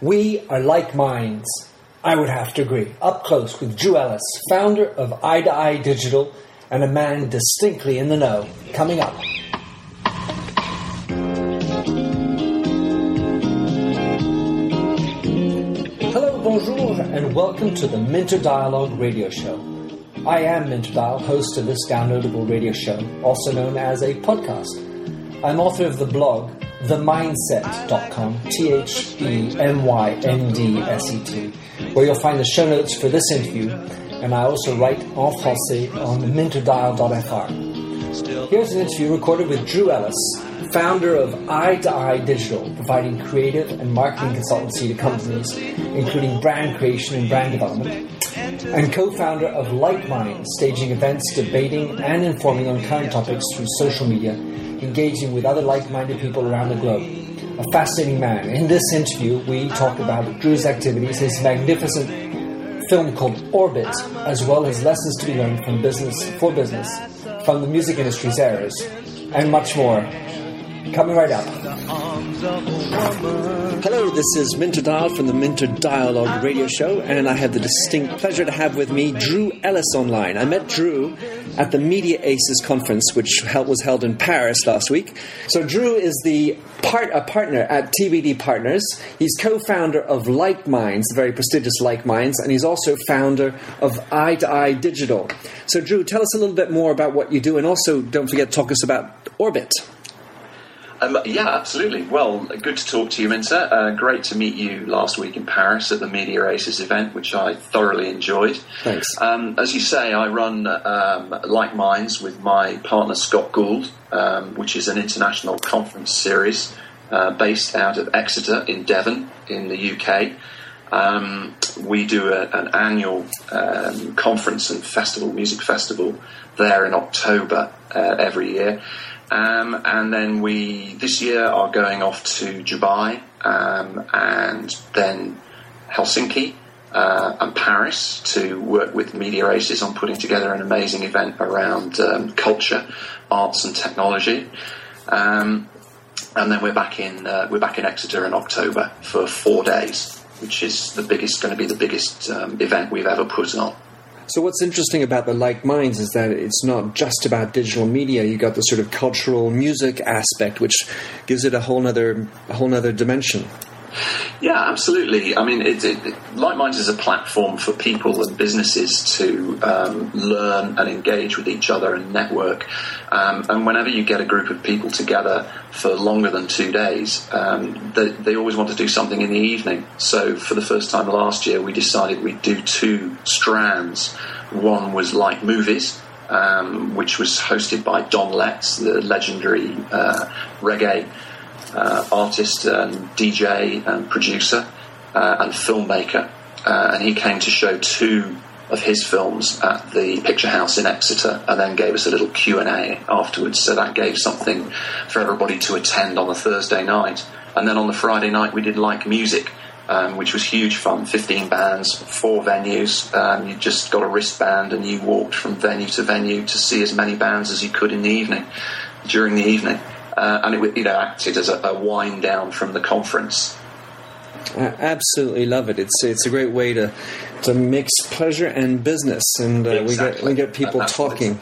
We are like minds. I would have to agree. Up close with Drew Ellis, founder of Eye to Eye Digital, and a man distinctly in the know. Coming up. Hello, bonjour, and welcome to the Minter Dialogue radio show. I am Minter Dial, host of this downloadable radio show, also known as a podcast. I'm author of the blog themyndset.com, T H E M Y N D S E T, where you'll find the show notes for this interview, and I also write en français on minterdial.fr. Here's an interview recorded with Drew Ellis, founder of Eye to Eye Digital, providing creative and marketing consultancy to companies, including brand creation and brand development, and co founder of Like Minds, staging events, debating, and informing on current topics through social media engaging with other like minded people around the globe. A fascinating man. In this interview, we talk about Drew's activities, his magnificent film called Orbit, as well as lessons to be learned from business for business, from the music industry's errors, and much more. Coming right up. Hello, this is Minter Dial from the Minter Dialogue radio show, and I have the distinct pleasure to have with me Drew Ellis online. I met Drew at the Media Aces conference, which was held in Paris last week. So, Drew is the part, a partner at TBD Partners. He's co founder of Like Minds, the very prestigious Like Minds, and he's also founder of Eye to Eye Digital. So, Drew, tell us a little bit more about what you do, and also don't forget to talk us about Orbit. Um, yeah, absolutely. Well, good to talk to you, Minter. Uh, great to meet you last week in Paris at the Media Aces event, which I thoroughly enjoyed. Thanks. Um, as you say, I run um, Like Minds with my partner Scott Gould, um, which is an international conference series uh, based out of Exeter in Devon, in the UK. Um, we do a, an annual um, conference and festival, music festival, there in October uh, every year. Um, and then we this year are going off to Dubai um, and then Helsinki uh, and Paris to work with Media Aces on putting together an amazing event around um, culture, arts, and technology. Um, and then we're back in uh, we're back in Exeter in October for four days, which is the biggest going to be the biggest um, event we've ever put on. So what's interesting about the Like Minds is that it's not just about digital media. You got the sort of cultural music aspect, which gives it a whole other a whole other dimension. Yeah, absolutely. I mean, it, it, is a platform for people and businesses to um, learn and engage with each other and network. Um, and whenever you get a group of people together for longer than two days, um, they, they, always want to do something in the evening. So, for the first time last year, we decided we'd do two strands. One was like movies. Um, which was hosted by Don Letts, the legendary uh, reggae artist and DJ and producer uh, and filmmaker, uh, and he came to show two of his films at the Picture House in Exeter, and then gave us a little Q and A afterwards. So that gave something for everybody to attend on the Thursday night, and then on the Friday night we did like music. Um, which was huge fun. 15 bands, four venues. Um, you just got a wristband and you walked from venue to venue to see as many bands as you could in the evening, during the evening uh, and it you know acted as a, a wind down from the conference. I absolutely love it. It's it's a great way to to mix pleasure and business, and uh, exactly. we get we get people talking.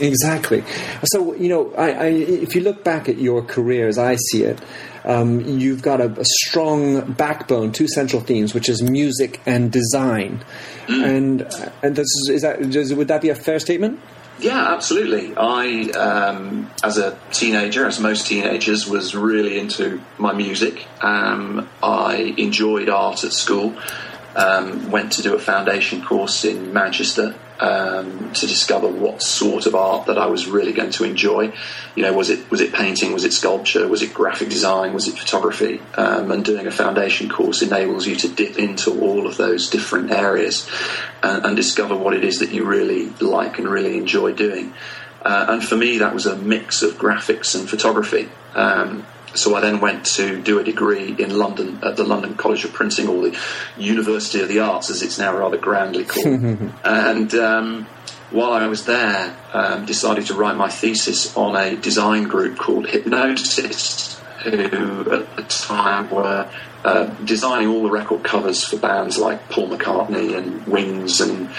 Exactly. So you know, I, I, if you look back at your career as I see it, um, you've got a, a, strong backbone, two central themes, which is music and design. Mm. And and this is, is that is, would that be a fair statement? Yeah, absolutely. I, um, as a teenager, as most teenagers, was really into my music. Um, I enjoyed art at school. Um, went to do a foundation course in Manchester um, to discover what sort of art that I was really going to enjoy. You know, was it was it painting? Was it sculpture? Was it graphic design? Was it photography? Um, and doing a foundation course enables you to dip into all of those different areas and, and discover what it is that you really like and really enjoy doing. Uh, and for me, that was a mix of graphics and photography. Um, so I then went to do a degree in London at the London College of Printing, or the University of the Arts, as it's now rather grandly called. and um, while I was there, um, decided to write my thesis on a design group called Hipgnosis, who at the time were uh, designing all the record covers for bands like Paul McCartney and Wings and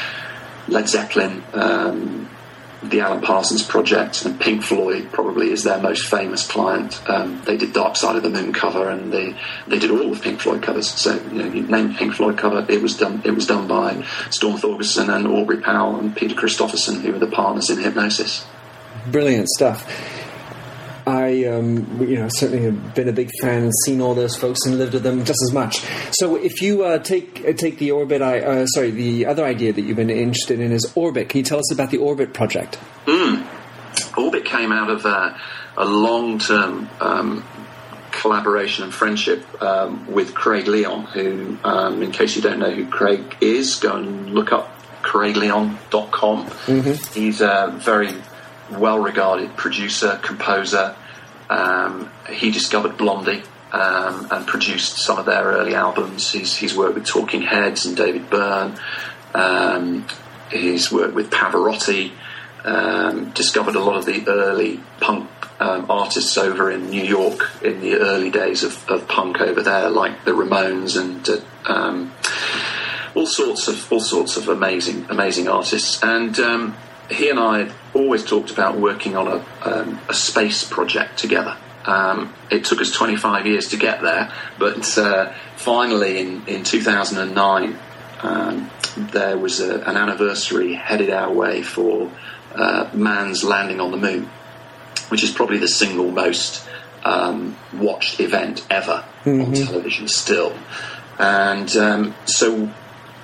Led Zeppelin, um, the Alan Parsons Project, and Pink Floyd probably is their most famous client. Um, they did Dark Side of the Moon cover, and they, they did all of Pink Floyd covers. So you know, you name Pink Floyd cover, it was done it was done by Storm Thorgerson and Aubrey Powell and Peter Christopherson, who were the partners in Hipgnosis. Brilliant stuff. I, um, you know, certainly have been a big fan and seen all those folks and lived with them just as much. So, if you uh, take uh, take the orbit, I, uh, sorry, the other idea that you've been interested in is orbit. Can you tell us about the orbit project? Mm. Orbit came out of uh, a long term um, collaboration and friendship um, with Craig Leon, who, um, in case you don't know who Craig is, go and look up craigleon.com. Mm-hmm. He's a very well regarded producer, composer. Um, he discovered Blondie um, and produced some of their early albums. He's, he's worked with Talking Heads and David Byrne. Um, he's worked with Pavarotti. Um, discovered a lot of the early punk um, artists over in New York in the early days of, of punk over there, like the Ramones and uh, um, all sorts of all sorts of amazing amazing artists. And he and I always talked about working on a, um, a space project together. Um, it took us 25 years to get there, but uh, finally in, in 2009, um, there was a, an anniversary headed our way for uh, man's landing on the moon, which is probably the single most um, watched event ever mm-hmm. on television still. And um, so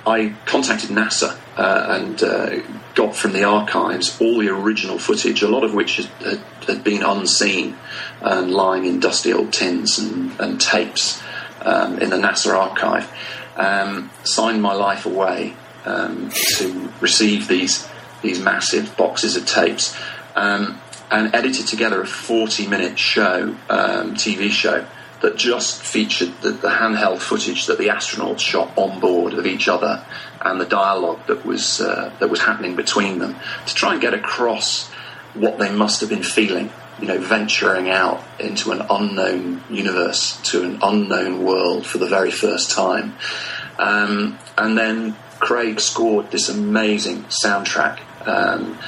I contacted NASA uh, and uh, got from the archives all the original footage, a lot of which had, had been unseen and lying in dusty old tins and, and tapes um, in the NASA archive. Um, signed my life away um, to receive these these massive boxes of tapes um, and edited together a 40 minute show, um, TV show that just featured the, the, handheld footage that the astronauts shot on board of each other and the dialogue that was uh, that was happening between them to try and get across what they must have been feeling. You know, venturing out into an unknown universe to an unknown world for the very first time, um, and then Craig scored this amazing soundtrack. Um,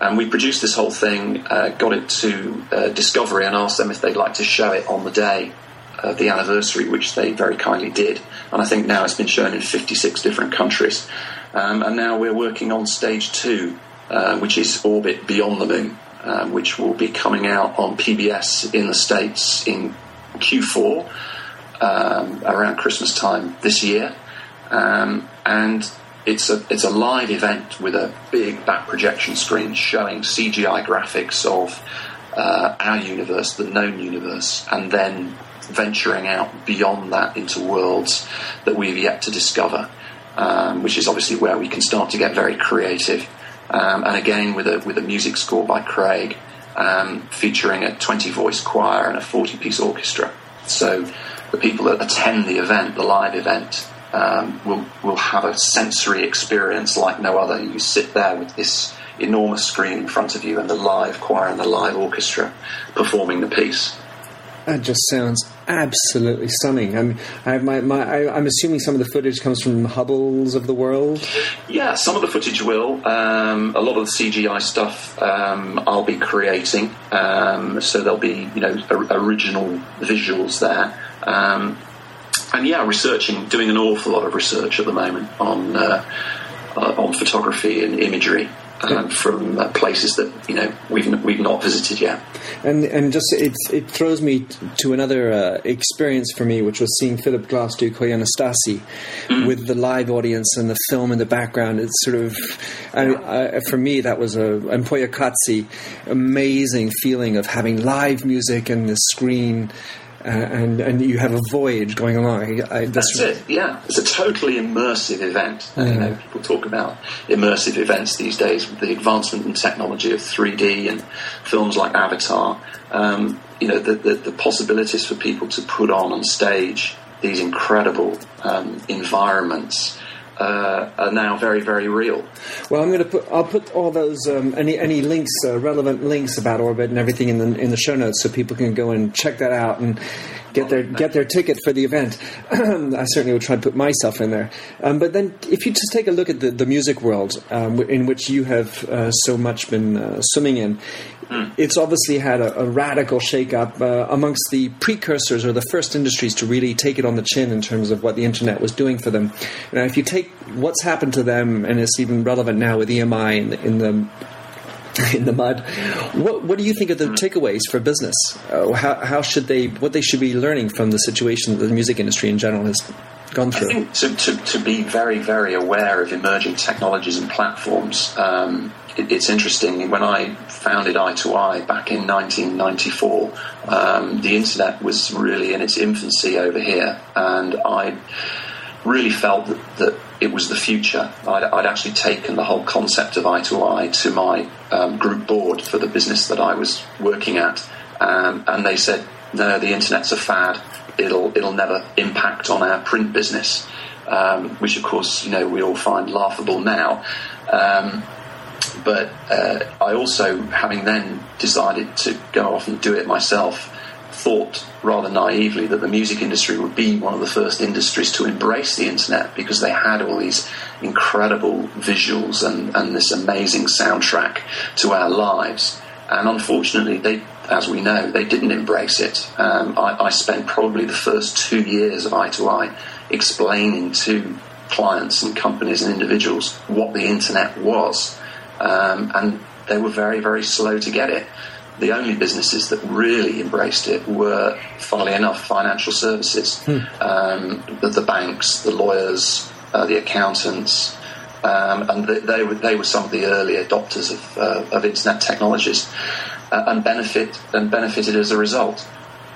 and we produced this whole thing, uh, got it to uh, Discovery, and asked them if they'd like to show it on the day uh, the anniversary, which they very kindly did. And I think now it's been shown in 56 different countries. Um, and now we're working on stage two, uh, which is Orbit Beyond the Moon, um, which will be coming out on PBS in the States in Q4 um, around Christmas time this year. Um, and it's a it's a live event with a big back projection screen showing CGI graphics of uh, our universe, the known universe, and then venturing out beyond that into worlds that we've yet to discover, um, which is obviously where we can start to get very creative. Um, and again, with a with a music score by Craig, um, featuring a 20 voice choir and a 40 piece orchestra. So the people that attend the event, the live event, um, will will have a sensory experience like no other. You sit there with this enormous screen in front of you and the live choir and the live orchestra performing the piece. That just sounds absolutely stunning. I'm, I, my, my, I, am assuming some of the footage comes from Hubble's of the world. Yeah, some of the footage will. Um, a lot of the CGI stuff um, I'll be creating, um, so there'll be you know original visuals there. Um, and yeah, researching, doing an awful lot of research at the moment on uh, uh, on photography and imagery um, from uh, places that you know we've we've not visited yet. And and just it it throws me to another uh, experience for me, which was seeing Philip Glass do Koyaanisqatsi mm. with the live audience and the film in the background. It's sort of I, I, for me that was a and Poyakatsi amazing feeling of having live music and the screen uh, and and you have a voyage going along. I, that's, that's it. Yeah, it's a totally immersive event. You know, people talk about immersive events these days with the advancement in technology of 3D and films like Avatar. Um, you know, the, the, the, possibilities for people to put on on stage these incredible um, environments uh, are now very, very real. Well, I'm going to put I'll put all those um, any any links, uh, relevant links about Orbit and everything in the in the show notes, so people can go and check that out and get their get their ticket for the event. I certainly would try to put myself in there. Um, but then, if you just take a look at the, the music world um, in which you have uh, so much been uh, swimming in, mm. it's obviously had a, a radical shakeup uh, amongst the precursors or the first industries to really take it on the chin in terms of what the internet was doing for them. Now, if you take what's happened to them, and it's even relevant now with EMI in the, in the in the mud. What, what do you think are the takeaways for business? Uh, how, how should they, what they should be learning from the situation that the music industry in general has gone through? I think to, to, to be very, very aware of emerging technologies and platforms. Um, it, it's interesting. When I founded Eye to Eye back in 1994, um, the internet was really in its infancy over here, and I really felt that, that it was the future. I'd, I'd, actually taken the whole concept of I2I to my um, group board for the business that I was working at, um, and they said, "No, the internet's a fad. It'll it'll never impact on our print business," um, which of course you know we all find laughable now. Um, but uh, I also, having then decided to go off and do it myself, thought rather naively that the music industry would be one of the first industries to embrace the internet because they had all these incredible visuals and, and this amazing soundtrack to our lives. And unfortunately, they, as we know, they didn't embrace it. Um, I, I spent probably the first two years of I2I explaining to clients and companies and individuals what the internet was. Um, and they were very, very slow to get it the only businesses that really embraced it were, funnily enough, financial services. Hmm. Um, the, the, banks, the lawyers, uh, the accountants, um, and they, they, were, they were some of the early adopters of, uh, of internet technologies uh, and benefit and benefited as a result.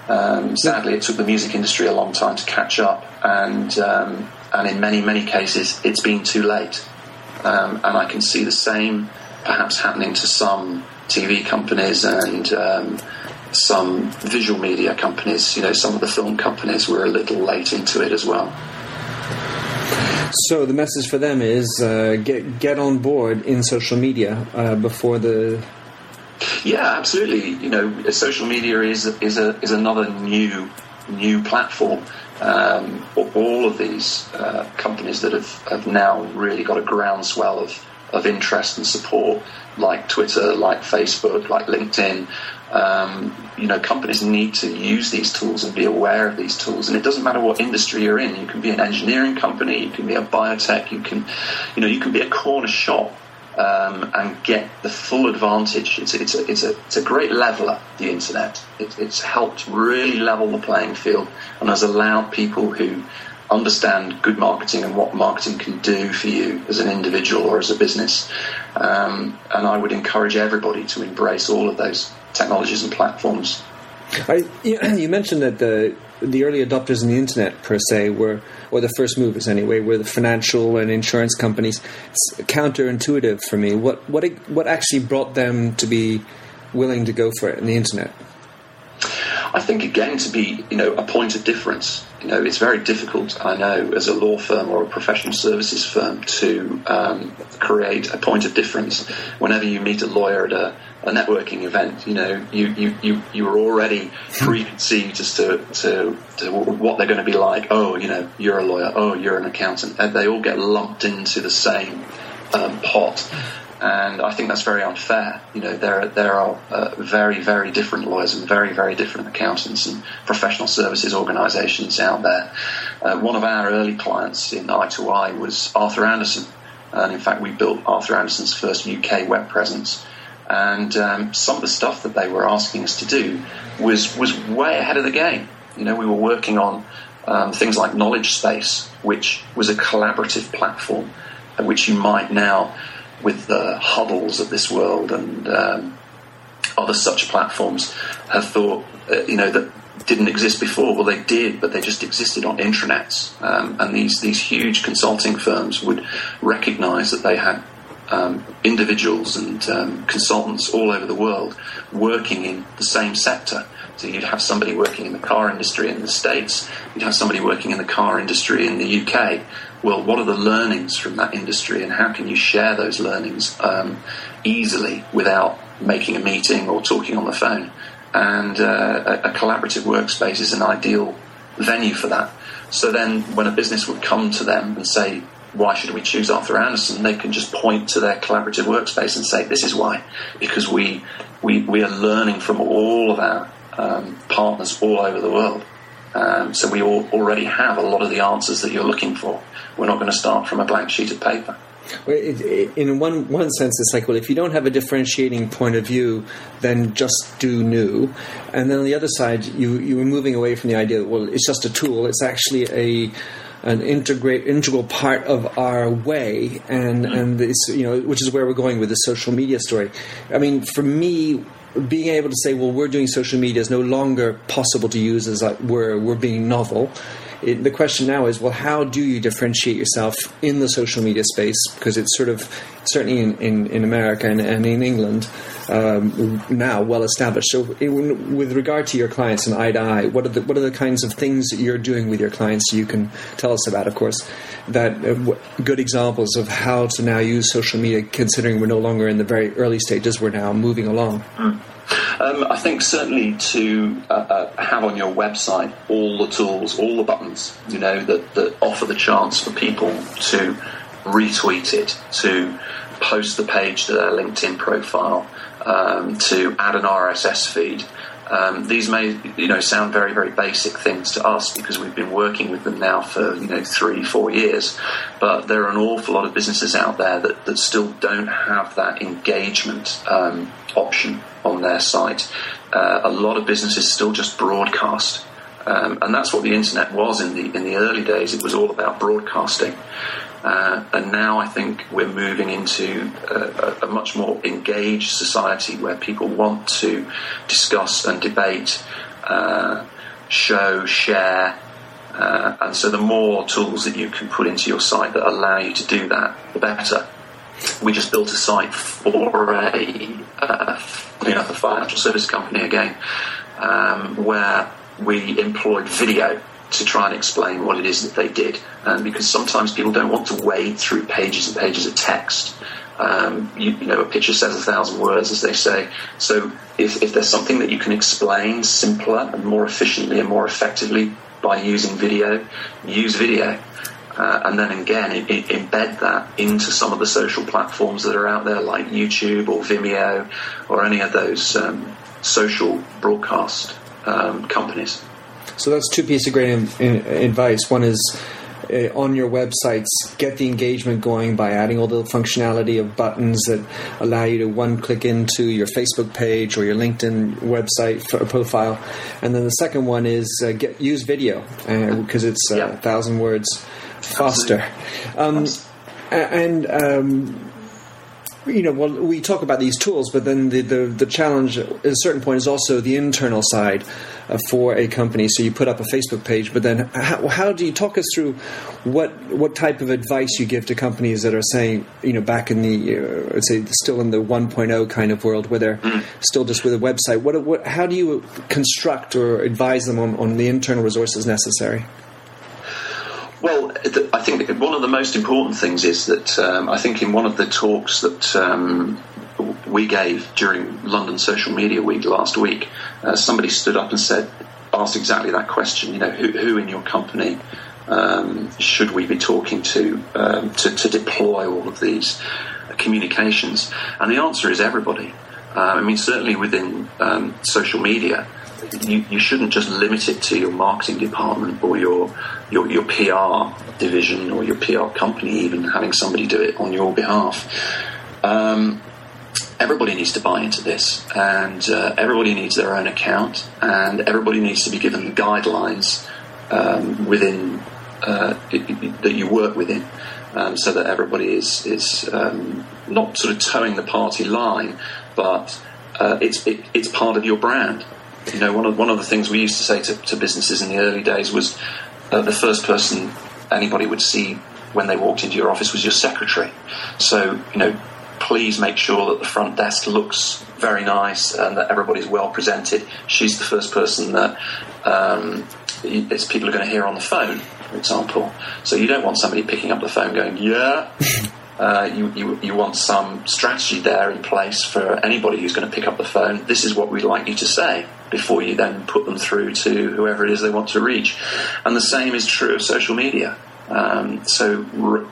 Um, sadly, it took the music industry a long time to catch up, and um, and in many many cases, it's been too late. Um, and I can see the same perhaps happening to some TV companies and um, some visual media companies. You know, some of the film companies were a little late into it as well. So the message for them is uh, get get on board in social media uh, before the. Yeah, absolutely. You know, social media is is a is another new new platform. Um, all of these uh, companies that have, have now really got a groundswell of of interest and support, like Twitter, like Facebook, like LinkedIn. Um, you know, companies need to use these tools and be aware of these tools. And it doesn't matter what industry you're in. You can be an engineering company, you can be a biotech, you can, you know, you can be a corner shop um, and get the full advantage. It's, it's, a, it's, a, it's a great leveler, the internet. It, it's helped really level the playing field and has allowed people who understand good marketing and what marketing can do for you as an individual or as a business. Um, and I would encourage everybody to embrace all of those technologies and platforms. I, you mentioned that the the early adopters in the internet per se were, or the first movers anyway, were the financial and insurance companies. It's counterintuitive for me. What what what actually brought them to be willing to go for it in the internet? I think again to be you know a point of difference. You know, it's very difficult. I know as a law firm or a professional services firm to um, create a point of difference. Whenever you meet a lawyer at a, a networking event, you know, you you you you are already preconceived as to, to to what they're going to be like. Oh, you know, you're a lawyer. Oh, you're an accountant. And they all get lumped into the same um, pot and I think that's very unfair. You know, there there are uh, very very different lawyers and very very different accountants and professional services organisations out there. Uh, one of our early clients in I2I was Arthur Andersen, and in fact we built Arthur Andersen's first UK web presence. And um, some of the stuff that they were asking us to do was was way ahead of the game. You know, we were working on um, things like Knowledge Space, which was a collaborative platform, which you might now with the Huddles of this world and um, other such platforms have thought, uh, you know, that didn't exist before. Well, they did, but they just existed on intranets. Um, and these, these huge consulting firms would recognize that they had um, individuals and um, consultants all over the world working in the same sector. So you'd have somebody working in the car industry in the States, you'd have somebody working in the car industry in the UK. Well, what are the learnings from that industry and how can you share those learnings um, easily without making a meeting or talking on the phone? And uh, a, collaborative workspace is an ideal venue for that. So then when a business would come to them and say, why should we choose Arthur Andersen? They can just point to their collaborative workspace and say, this is why. Because we, we, we are learning from all of our um, partners all over the world. Um, so we all already have a lot of the answers that you're looking for. We're not going to start from a blank sheet of paper. In one one sense, it's like, well, if you don't have a differentiating point of view, then just do new. And then on the other side, you you were moving away from the idea that well, it's just a tool. It's actually a an integrate integral part of our way, and mm-hmm. and this you know, which is where we're going with the social media story. I mean, for me, being able to say, well, we're doing social media is no longer possible to use as like we're we're being novel. It, the question now is, well, how do you differentiate yourself in the social media space? Because it's sort of certainly in, in, in America and, and, in England um, now well established. So, with regard to your clients and eye to eye, what are the what are the kinds of things that you're doing with your clients? You can tell us about, of course, that uh, good examples of how to now use social media, considering we're no longer in the very early stages. We're now moving along. Um, I think certainly to uh, uh, have on your website all the tools, all the buttons, you know, that, that offer the chance for people to retweet it, to post the page to their LinkedIn profile, um, to add an RSS feed. Um, these may, you know, sound very, very basic things to us because we've been working with them now for, you know, three, four years. But there are an awful lot of businesses out there that, that still don't have that engagement um, option on their site. Uh, a lot of businesses still just broadcast. Um, and that's what the internet was in the in the early days. It was all about broadcasting, uh, and now I think we're moving into a, a, much more engaged society where people want to discuss and debate, uh, show, share. Uh, and so, the more tools that you can put into your site that allow you to do that, the better. We just built a site for a, uh, you know, a financial service company again, um, where we employed video to try and explain what it is that they did. And because sometimes people don't want to wade through pages and pages of text. Um, you, you, know, a picture says a thousand words, as they say. So if, if there's something that you can explain simpler and more efficiently and more effectively by using video, use video. Uh, and then again, it, it embed that into some of the social platforms that are out there, like YouTube or Vimeo or any of those um, social broadcast um, companies. So that's two pieces of great advice. One is uh, on your websites, get the engagement going by adding all the functionality of buttons that allow you to one click into your Facebook page or your LinkedIn website profile. And then the second one is uh, get use video because uh, it's yeah. a thousand words faster. Um, and um, you know, well, we talk about these tools, but then the, the, the challenge at a certain point is also the internal side uh, for a company. So you put up a Facebook page, but then how, how, do you talk us through what what type of advice you give to companies that are saying, you know, back in the, uh, let's say, still in the 1.0 kind of world where they're mm. still just with a website? What, what, how do you construct or advise them on, on the internal resources necessary? Well, I think one of the most important things is that um, I think in one of the talks that um, we gave during London Social Media Week last week, uh, somebody stood up and said, asked exactly that question. You know, who, who in your company um, should we be talking to, um, to to deploy all of these communications? And the answer is everybody. Uh, I mean, certainly within um, social media, you, you shouldn't just limit it to your marketing department or your, your, your PR division or your PR company, even having somebody do it on your behalf. Um, everybody needs to buy into this, and uh, everybody needs their own account, and everybody needs to be given the guidelines um, within uh, it, it, that you work within, um, so that everybody is is um, not sort of toeing the party line, but uh, it's it, it's part of your brand. You know, one of one of the things we used to say to, to businesses in the early days was uh, the first person anybody would see when they walked into your office was your secretary. So, you know, please make sure that the front desk looks very nice and that everybody's well presented. She's the first person that um, people are going to hear on the phone, for example. So you don't want somebody picking up the phone going, yeah. Uh, you, you, you want some strategy there in place for anybody who's going to pick up the phone. This is what we'd like you to say before you then put them through to whoever it is they want to reach. And the same is true of social media. Um, so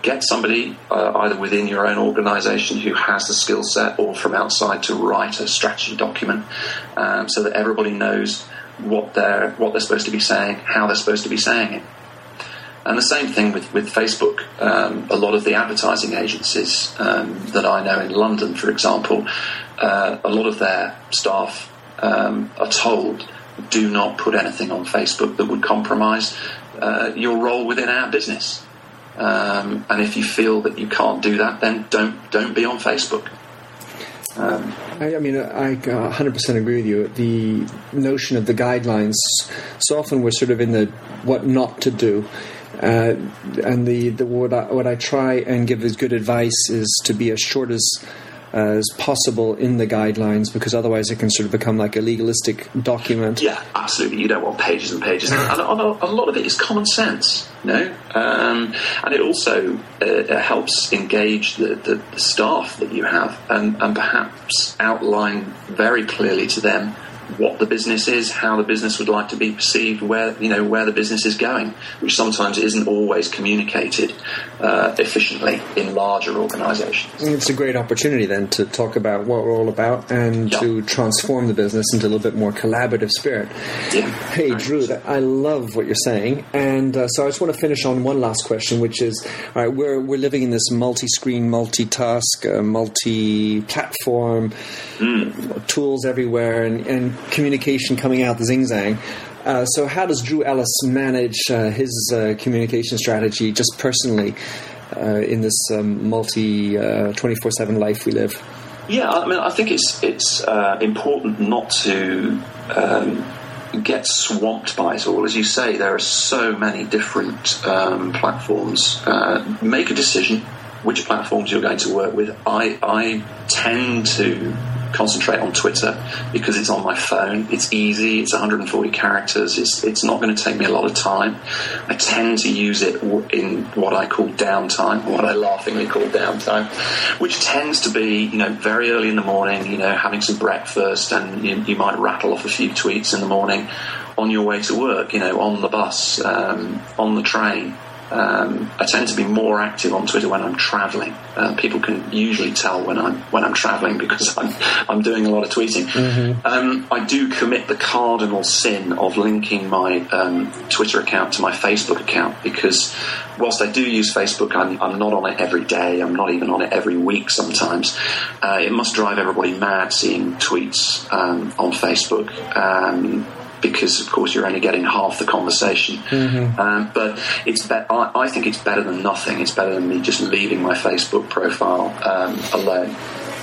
get somebody uh, either within your own organisation who has the skill set or from outside to write a strategy document um, so that everybody knows what they're what they're supposed to be saying, how they're supposed to be saying it. And the same thing with, with Facebook. Um, a lot of the advertising agencies um, that I know in London, for example, uh, a lot of their staff um, are told do not put anything on Facebook that would compromise uh, your role within our business. Um, and if you feel that you can't do that, then don't don't be on Facebook. Um, I, I, mean, I 100% agree with you. The notion of the guidelines, so often we're sort of in the what not to do. Uh, and the, the what I, what I try and give as good advice is to be as short as as possible in the guidelines because otherwise it can sort of become like a legalistic document. Yeah, absolutely. You don't want pages and pages. and a, a lot of it is common sense, you know? Um, and it also uh, it helps engage the, the, the, staff that you have and, and perhaps outline very clearly to them what the business is, how the business would like to be perceived, where you know where the business is going, which sometimes isn't always communicated uh, efficiently in larger organisations. It's a great opportunity then to talk about what we're all about and to transform the business into a little bit more collaborative spirit. Yeah. Hey, Drew, I love what you're saying, and uh, so I just want to finish on one last question, which is: all right, we're we're living in this multi-screen, multitask, uh, multi-platform, mm. tools everywhere, and, and communication coming out the zing zang. Uh, so, how does Drew Ellis manage uh, his uh, communication strategy just personally uh, in this um, multi uh, twenty four seven life we live? Yeah, I mean, I think it's it's uh, important not to um, get swamped by it all. As you say, there are so many different um, platforms. make a decision which platforms you're going to work with. I I tend to concentrate on Twitter because it's on my phone. It's easy. It's 140 characters. It's it's not going to take me a lot of time. I tend to use it in what I call downtime, what I laughingly call downtime, which tends to be you know very early in the morning. You know, having some breakfast, and you, you might rattle off a few tweets in the morning on your way to work. You know, on the bus, um, on the train. Um, I tend to be more active on Twitter when I'm traveling. Uh, people can usually tell when I'm when I'm traveling because I'm I'm doing a lot of tweeting. Mm-hmm. Um, I do commit the cardinal sin of linking my um, Twitter account to my Facebook account because whilst I do use Facebook, I'm, I'm, not on it every day. I'm not even on it every week. Sometimes uh, it must drive everybody mad seeing tweets um, on Facebook um, because of course you're only getting half the conversation. Mm-hmm. Um, but it's be- I, I, think it's better than nothing. It's better than me just leaving my Facebook profile um, alone.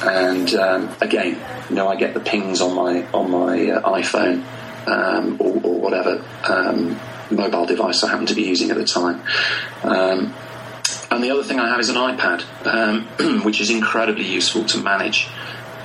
And um, again, you know, I get the pings on my on my uh, iPhone um, or, or, whatever um, mobile device I happen to be using at the time. Um, and the other thing I have is an iPad, which is incredibly useful to manage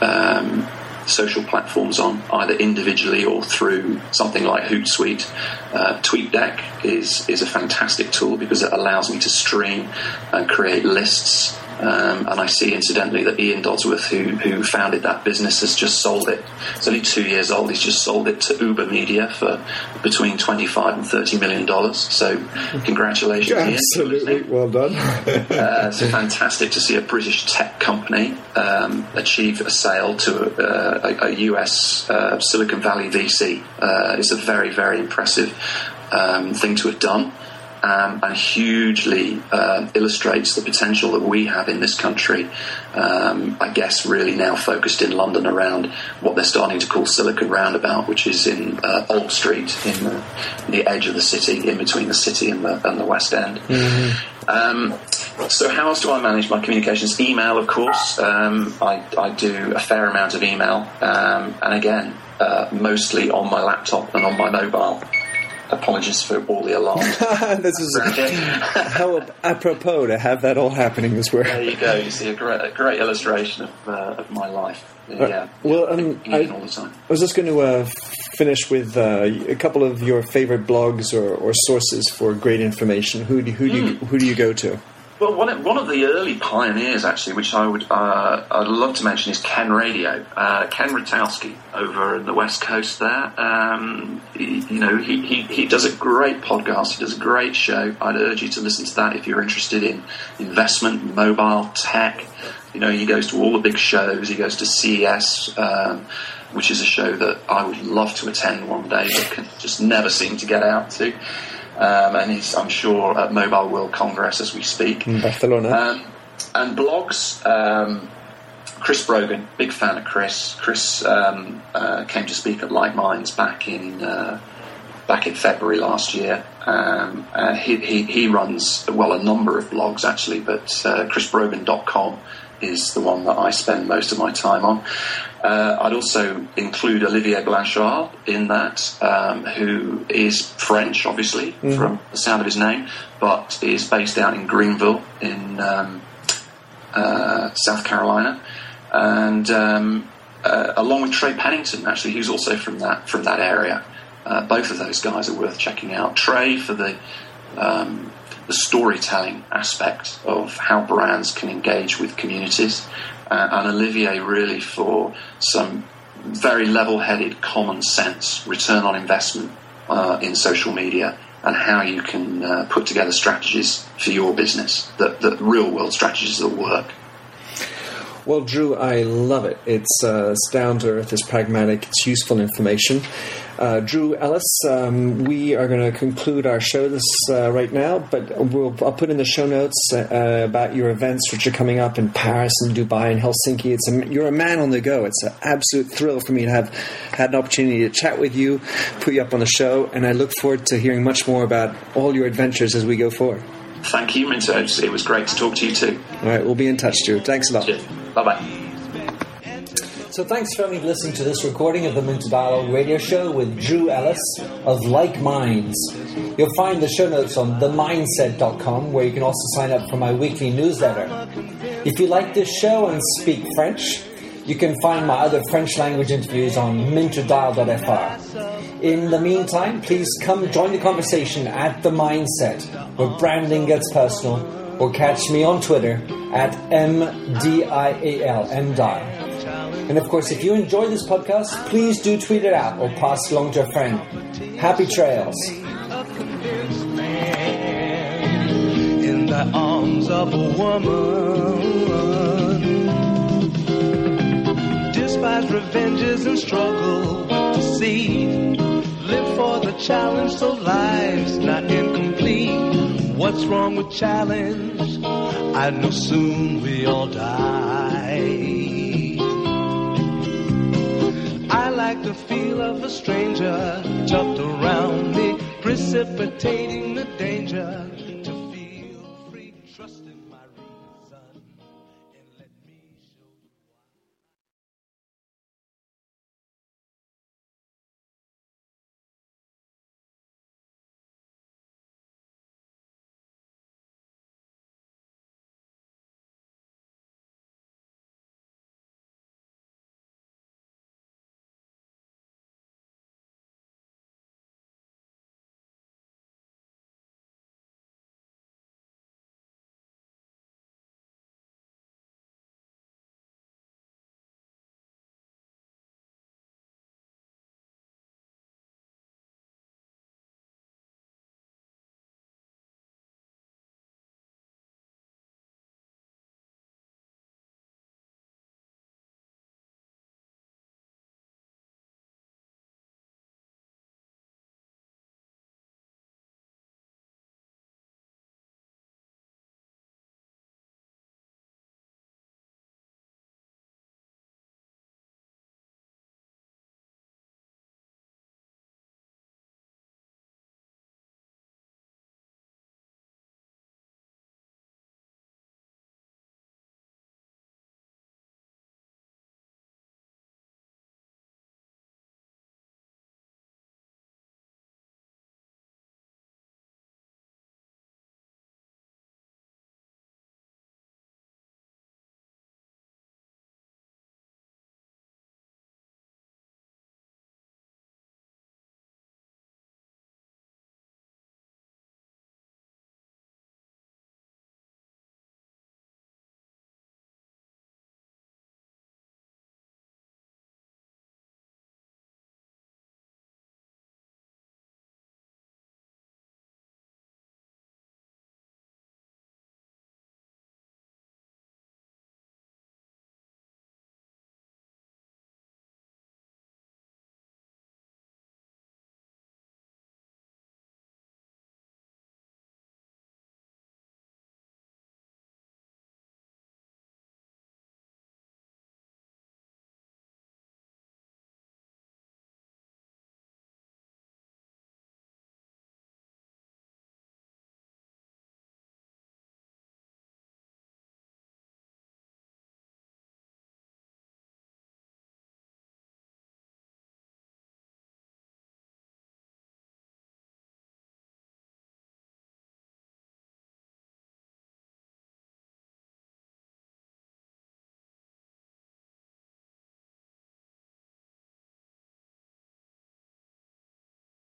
um, social platforms on, either individually or through something like Hootsuite. Uh, TweetDeck is is a fantastic tool because it allows me to stream and create lists um, and I see, incidentally, that Iain Dodsworth, who, who founded that business, has just sold it. It's only two years old. He's just sold it to Uber Media for between 25 and 30 million dollars. So, congratulations, Absolutely, Iain. Absolutely, well done. uh, it's fantastic to see a British tech company um, achieve a sale to a, a, a US uh, Silicon Valley VC. Uh, it's a very, very impressive um, thing to have done um, and hugely uh, illustrates the potential that we have in this country. Um, I guess really now focused in London around what they're starting to call Silicon Roundabout, which is in uh, Old Street, in the, the, edge of the city, in between the city and the, and the West End. Mm-hmm. Um, so, how else do I manage my communications? Email, of course. Um, I, I, do a fair amount of email, um, and again, uh, mostly on my laptop and on my mobile. Apologies for all the alarms. this is how apropos to have that all happening this way. There you go. You see a great, a great illustration of, uh, of my life. Uh, Yeah. well, um, I- all the time. I was just going to uh, finish with uh, a couple of your favorite blogs or, or sources for great information. Who do, who do you, who do you go to? Well, one one of the early pioneers, actually, which I would uh, I'd love to mention, is Ken Radio. Uh, Ken Rutkowski over in the West Coast. There, um, he, you know, he, he he does a great podcast. He does a great show. I'd urge you to listen to that if you're interested in investment, mobile tech. You know, he goes to all the big shows. He goes to CES. Um, which is a show that I would love to attend one day, but can just never seem to get out to. Um, and he's, I'm sure, at Mobile World Congress as we speak. In Barcelona. Um, and blogs, um, Chris Brogan, big fan of Chris. Chris um, uh, came to speak at Like Minds back in uh, back in February last year. Um, uh, he, he, he runs well a number of blogs actually, but uh, chrisbrogan.com is the one that I spend most of my time on. Uh, I'd also include Olivier Blanchard in that, um, who is French, obviously, from the sound of his name, but is based out in Greenville in um, uh, South Carolina, and um, uh, along with Trey Pennington, actually, who's also from that from that area. Uh, both of those guys are worth checking out. Trey for the um, the storytelling aspect of how brands can engage with communities, uh, and Olivier really for some very level-headed, common sense return on investment uh, in social media and how you can uh, put together strategies for your business, that, that real world strategies that work. Well, Drew, I love it. It's, uh, it's down to earth, it's pragmatic, it's useful information. Uh, Drew Ellis, um, we are going to conclude our show this uh, right now, but we'll, I'll put in the show notes uh, about your events which are coming up in Paris and Dubai and Helsinki. It's a, you're a man on the go. It's an absolute thrill for me to have had an opportunity to chat with you, put you up on the show, and I look forward to hearing much more about all your adventures as we go forward. Thank you, Minter. It was great to talk to you too. All right, we'll be in touch, Drew. Thanks a lot. Bye bye. So thanks for having listened to this recording of the Minter Dialogue radio show with Drew Ellis of Like Minds. You'll find the show notes on themyndset.com where you can also sign up for my weekly newsletter. If you like this show and speak French, you can find my other French language interviews on minterdial.fr. In the meantime, please come join the conversation at The Myndset where branding gets personal or catch me on Twitter at MDIAL. And of course, if you enjoy this podcast, please do tweet it out or pass it along to a friend. Happy trails. in the arms of a woman. Despise revenges and struggle to see. Live for the challenge so life's not incomplete. What's wrong with challenge? I know soon we all die. I like the feel of a stranger tucked around me, precipitating the danger.